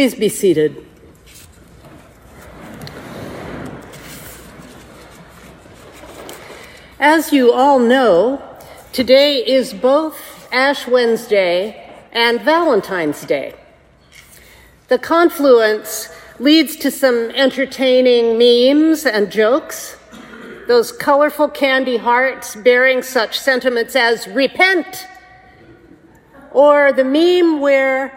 Please be seated. As you all know, today is both Ash Wednesday and Valentine's Day. The confluence leads to some entertaining memes and jokes. Those colorful candy hearts bearing such sentiments as repent, or the meme where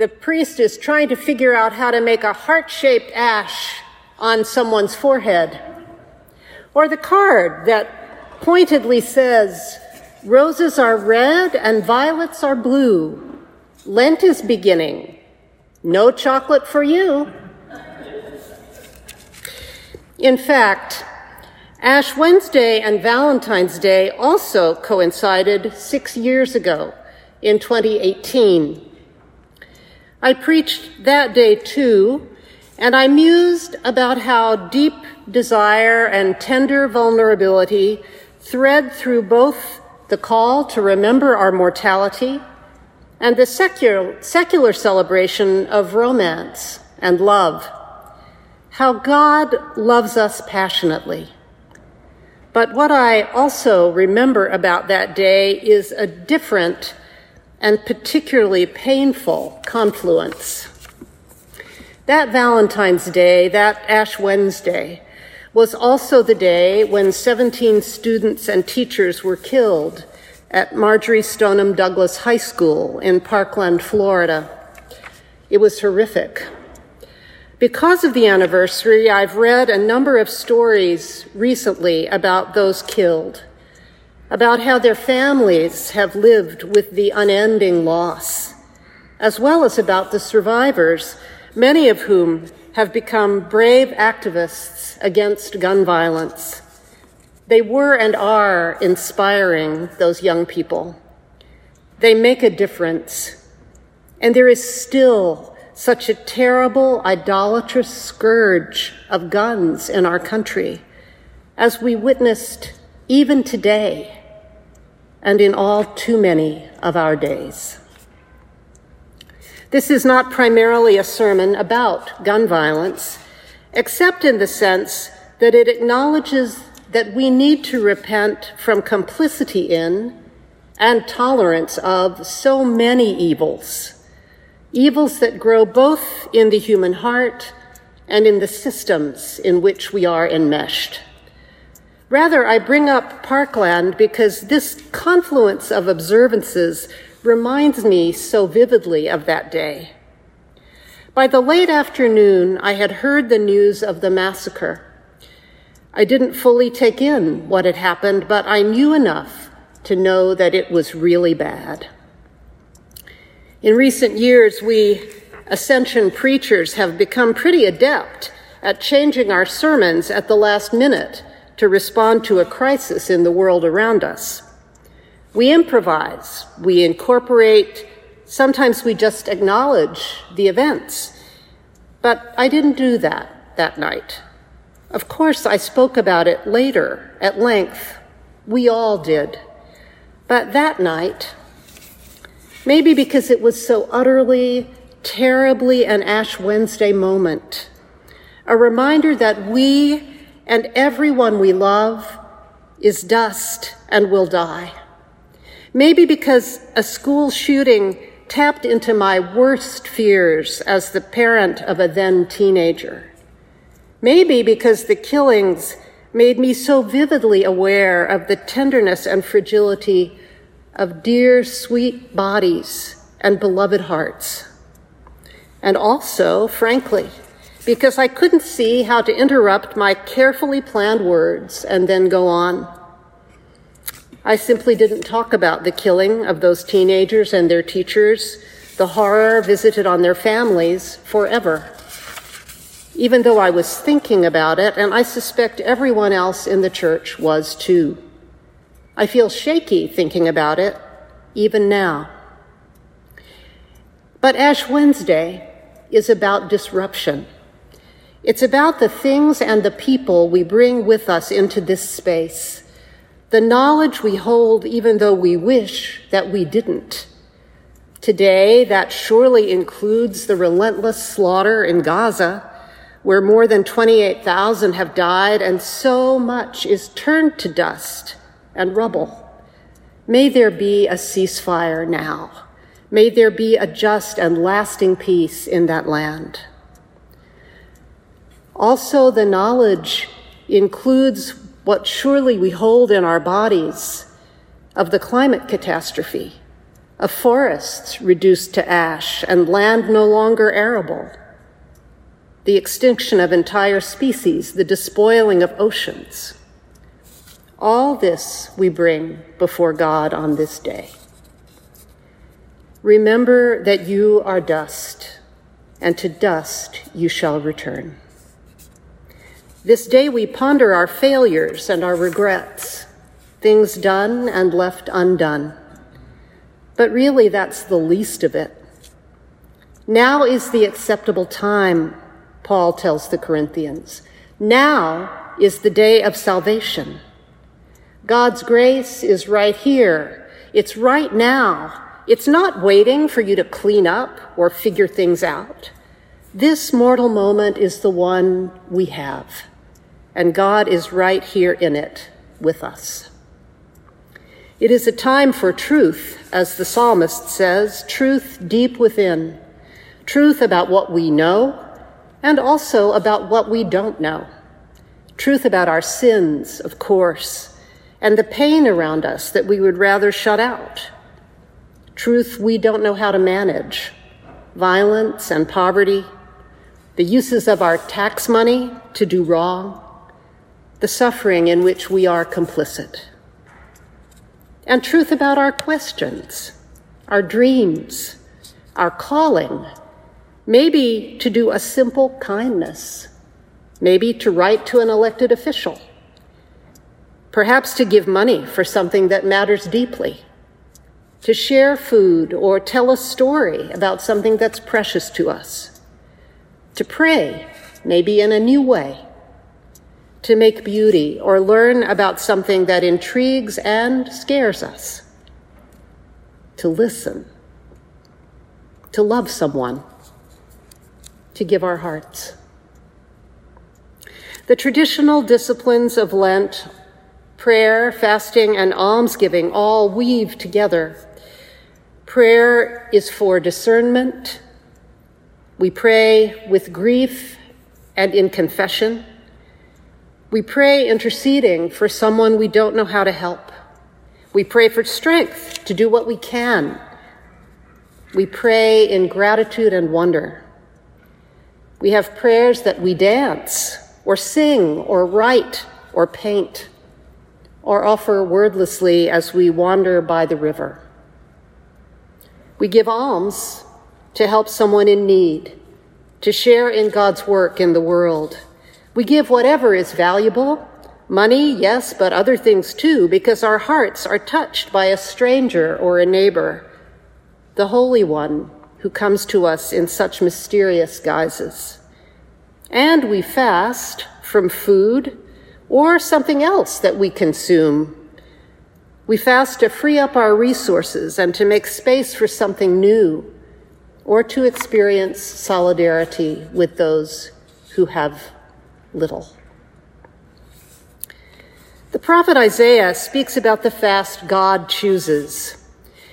the priest is trying to figure out how to make a heart shaped ash on someone's forehead, or the card that pointedly says, Roses are red and violets are blue. Lent is beginning. No chocolate for you. In fact, Ash Wednesday and Valentine's Day also coincided six years ago in 2018. I preached that day too, and I mused about how deep desire and tender vulnerability thread through both the call to remember our mortality and the secular, secular celebration of romance and love. How God loves us passionately. But what I also remember about that day is a different and particularly painful confluence. That Valentine's Day, that Ash Wednesday, was also the day when 17 students and teachers were killed at Marjory Stoneman Douglas High School in Parkland, Florida. It was horrific. Because of the anniversary, I've read a number of stories recently about those killed, about how their families have lived with the unending loss, as well as about the survivors, many of whom have become brave activists against gun violence. They were and are inspiring those young people. They make a difference. And there is still such a terrible, idolatrous scourge of guns in our country, as we witnessed even today and in all too many of our days. This is not primarily a sermon about gun violence, except in the sense that it acknowledges that we need to repent from complicity in and tolerance of so many evils, evils that grow both in the human heart and in the systems in which we are enmeshed. Rather, I bring up Parkland because this confluence of observances reminds me so vividly of that day. By the late afternoon, I had heard the news of the massacre I didn't fully take in what had happened, but I knew enough to know that it was really bad. In recent years, we Ascension preachers have become pretty adept at changing our sermons at the last minute to respond to a crisis in the world around us. We improvise, we incorporate, sometimes we just acknowledge the events. But I didn't do that that night. Of course, I spoke about it later at length. We all did. But that night, maybe because it was so utterly, terribly an Ash Wednesday moment, a reminder that we and everyone we love is dust and will die. Maybe because a school shooting tapped into my worst fears as the parent of a then teenager. Maybe because the killings made me so vividly aware of the tenderness and fragility of dear, sweet bodies and beloved hearts. And also, frankly, because I couldn't see how to interrupt my carefully planned words and then go on. I simply didn't talk about the killing of those teenagers and their teachers, the horror visited on their families forever even though I was thinking about it, and I suspect everyone else in the church was too. I feel shaky thinking about it, even now. But Ash Wednesday is about disruption. It's about the things and the people we bring with us into this space, the knowledge we hold even though we wish that we didn't, Today, that surely includes the relentless slaughter in Gaza, where more than 28,000 have died and so much is turned to dust and rubble. May there be a ceasefire now. May there be a just and lasting peace in that land. Also, the knowledge includes what surely we hold in our bodies of the climate catastrophe, of forests reduced to ash and land no longer arable, the extinction of entire species, the despoiling of oceans. All this we bring before God on this day. Remember that you are dust, and to dust you shall return. This day we ponder our failures and our regrets, things done and left undone. But really, that's the least of it. Now is the acceptable time, Paul tells the Corinthians. Now is the day of salvation. God's grace is right here. It's right now. It's not waiting for you to clean up or figure things out. This mortal moment is the one we have, and God is right here in it with us. It is a time for truth, as the psalmist says, truth deep within, truth about what we know and also about what we don't know, truth about our sins, of course and the pain around us that we would rather shut out. Truth we don't know how to manage, violence and poverty, the uses of our tax money to do wrong, the suffering in which we are complicit. And truth about our questions, our dreams, our calling, maybe to do a simple kindness, maybe to write to an elected official perhaps to give money for something that matters deeply, to share food or tell a story about something that's precious to us, to pray, maybe in a new way, to make beauty or learn about something that intrigues and scares us, to listen, to love someone, to give our hearts. The traditional disciplines of Lent Prayer, fasting, and almsgiving all weave together. Prayer is for discernment. We pray with grief and in confession. We pray interceding for someone we don't know how to help. We pray for strength to do what we can. We pray in gratitude and wonder. We have prayers that we dance or sing or write or paint or offer wordlessly as we wander by the river. We give alms to help someone in need, to share in God's work in the world. We give whatever is valuable money, yes, but other things too, because our hearts are touched by a stranger or a neighbor, the Holy One who comes to us in such mysterious guises. And we fast from food or something else that we consume. We fast to free up our resources and to make space for something new or to experience solidarity with those who have little. The prophet Isaiah speaks about the fast God chooses.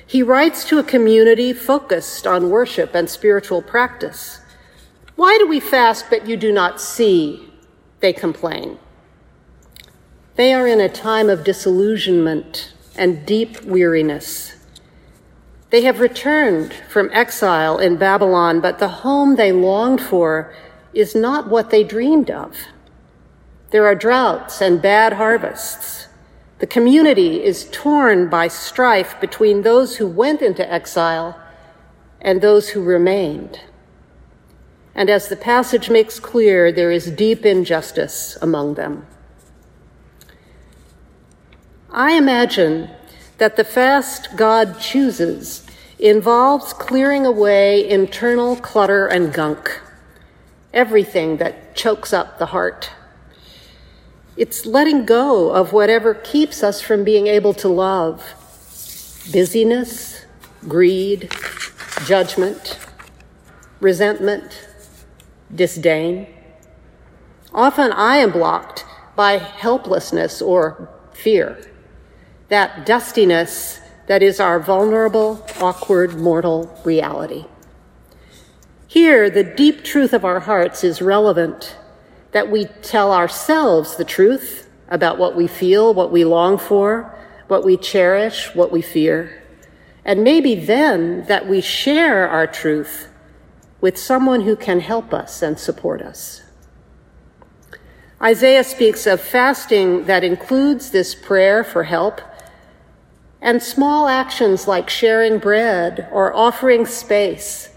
He writes to a community focused on worship and spiritual practice. Why do we fast but you do not see? They complain. They are in a time of disillusionment and deep weariness. They have returned from exile in Babylon, but the home they longed for is not what they dreamed of. There are droughts and bad harvests. The community is torn by strife between those who went into exile and those who remained. And as the passage makes clear, there is deep injustice among them. I imagine that the fast God chooses involves clearing away internal clutter and gunk, everything that chokes up the heart. It's letting go of whatever keeps us from being able to love busyness, greed, judgment, resentment, disdain. Often I am blocked by helplessness or fear, that dustiness that is our vulnerable, awkward, mortal reality. Here, the deep truth of our hearts is relevant that we tell ourselves the truth about what we feel, what we long for, what we cherish, what we fear. And maybe then that we share our truth with someone who can help us and support us. Isaiah speaks of fasting that includes this prayer for help and small actions like sharing bread or offering space,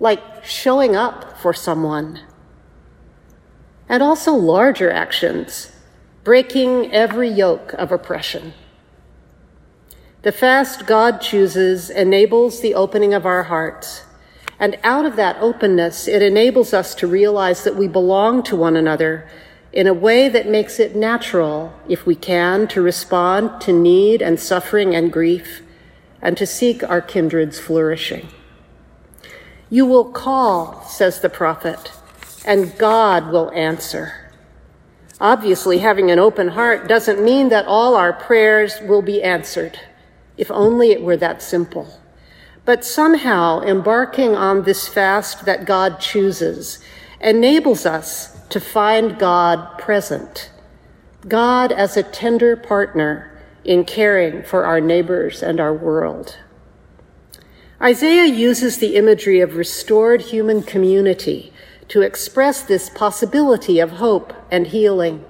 like showing up for someone. And also larger actions, breaking every yoke of oppression. The fast God chooses enables the opening of our hearts. And out of that openness, it enables us to realize that we belong to one another in a way that makes it natural, if we can, to respond to need and suffering and grief and to seek our kindred's flourishing. You will call, says the prophet, and God will answer. Obviously, having an open heart doesn't mean that all our prayers will be answered. If only it were that simple. But somehow embarking on this fast that God chooses enables us to find God present, God as a tender partner in caring for our neighbors and our world. Isaiah uses the imagery of restored human community to express this possibility of hope and healing.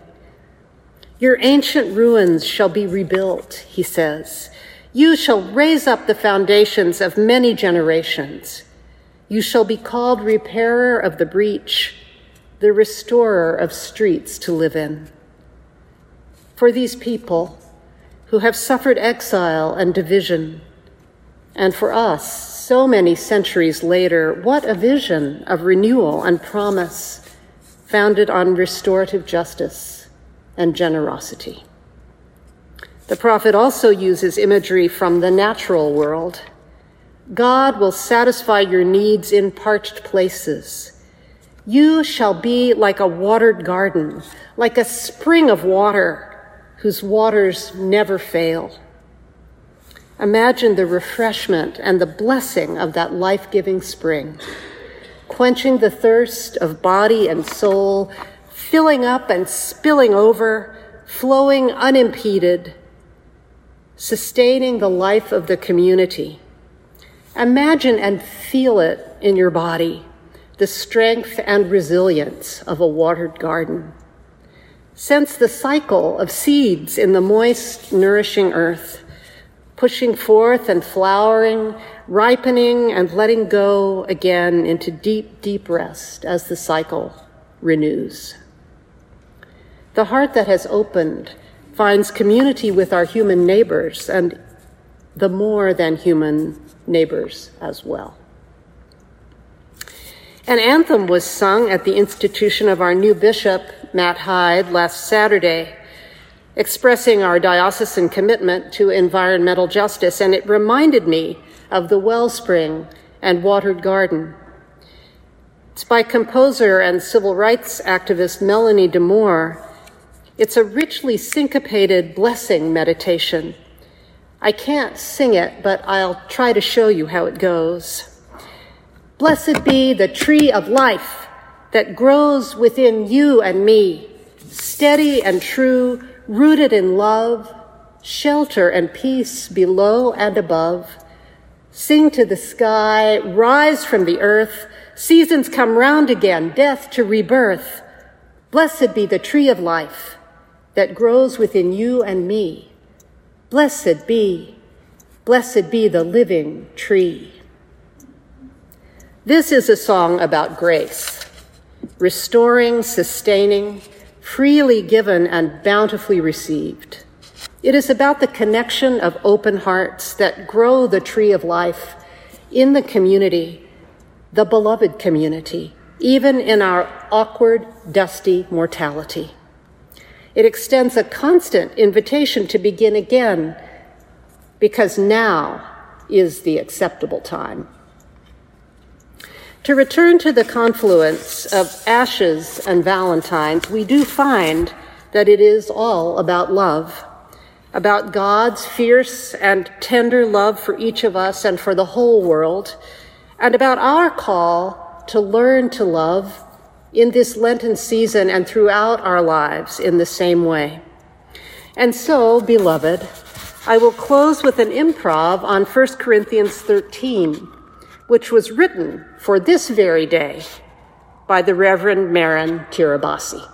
Your ancient ruins shall be rebuilt, he says, you shall raise up the foundations of many generations. You shall be called repairer of the breach, the restorer of streets to live in. For these people who have suffered exile and division, and for us, so many centuries later, what a vision of renewal and promise founded on restorative justice and generosity. The prophet also uses imagery from the natural world. God will satisfy your needs in parched places. You shall be like a watered garden, like a spring of water whose waters never fail. Imagine the refreshment and the blessing of that life giving spring, quenching the thirst of body and soul, filling up and spilling over, flowing unimpeded sustaining the life of the community. Imagine and feel it in your body, the strength and resilience of a watered garden. Sense the cycle of seeds in the moist, nourishing earth, pushing forth and flowering, ripening and letting go again into deep, deep rest as the cycle renews. The heart that has opened finds community with our human neighbors and the more than human neighbors as well. An anthem was sung at the institution of our new bishop, Matt Heyd, last Saturday, expressing our diocesan commitment to environmental justice, and it reminded me of the wellspring and watered garden. It's by composer and civil rights activist Melanie DeMore, it's a richly syncopated blessing meditation. I can't sing it, but I'll try to show you how it goes. Blessed be the tree of life that grows within you and me, steady and true, rooted in love, shelter and peace below and above. Sing to the sky, rise from the earth, seasons come round again, death to rebirth. Blessed be the tree of life that grows within you and me. Blessed be, blessed be the living tree. This is a song about grace, restoring, sustaining, freely given, and bountifully received. It is about the connection of open hearts that grow the tree of life in the community, the beloved community, even in our awkward, dusty mortality. It extends a constant invitation to begin again because now is the acceptable time. To return to the confluence of ashes and Valentines, we do find that it is all about love, about God's fierce and tender love for each of us and for the whole world, and about our call to learn to love in this Lenten season and throughout our lives in the same way. And so, beloved, I will close with an improv on 1 Corinthians 13, which was written for this very day by the Reverend Maren Tirabassi.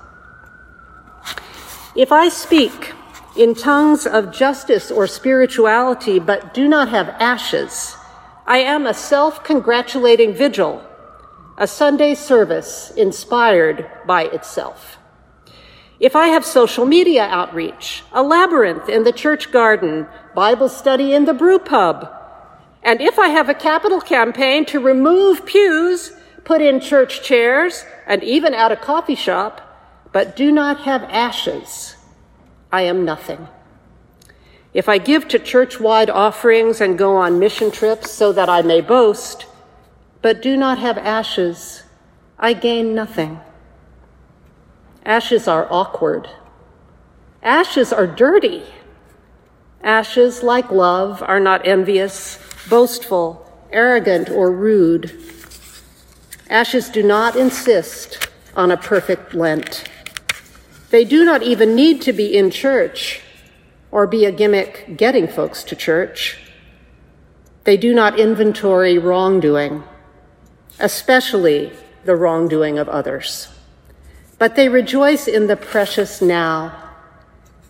If I speak in tongues of justice or spirituality but do not have ashes, I am a self congratulating vigil, a Sunday service inspired by itself. If I have social media outreach, a labyrinth in the church garden, Bible study in the brew pub, and if I have a capital campaign to remove pews, put in church chairs, and even add a coffee shop, but do not have ashes, I am nothing. If I give to church wide offerings and go on mission trips so that I may boast, but do not have ashes, I gain nothing. Ashes are awkward. Ashes are dirty. Ashes, like love, are not envious, boastful, arrogant, or rude. Ashes do not insist on a perfect Lent. They do not even need to be in church or be a gimmick getting folks to church. They do not inventory wrongdoing, especially the wrongdoing of others but they rejoice in the precious now,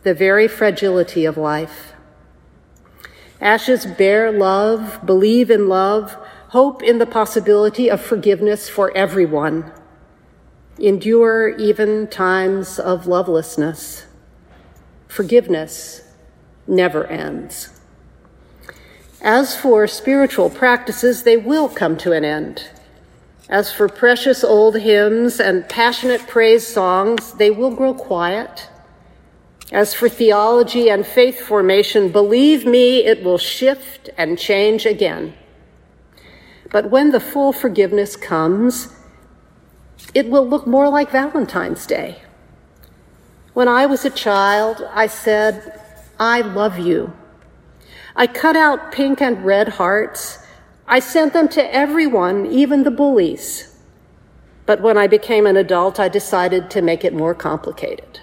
the very fragility of life. Ashes bear love, believe in love, hope in the possibility of forgiveness for everyone, endure even times of lovelessness. Forgiveness never ends. As for spiritual practices, they will come to an end. As for precious old hymns and passionate praise songs, they will grow quiet. As for theology and faith formation, believe me, it will shift and change again. But when the full forgiveness comes, it will look more like Valentine's Day. When I was a child, I said, I love you. I cut out pink and red hearts I sent them to everyone, even the bullies. But when I became an adult, I decided to make it more complicated.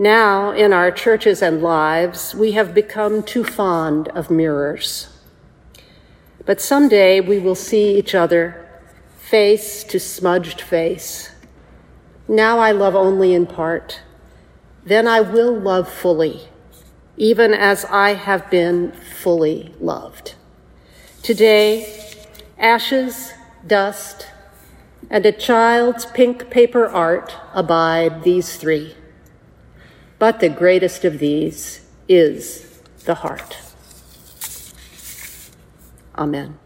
Now, in our churches and lives, we have become too fond of mirrors. But someday we will see each other face to smudged face. Now I love only in part. Then I will love fully, even as I have been fully loved. Today, ashes, dust, and a child's pink paper art abide these three. But the greatest of these is the heart. Amen.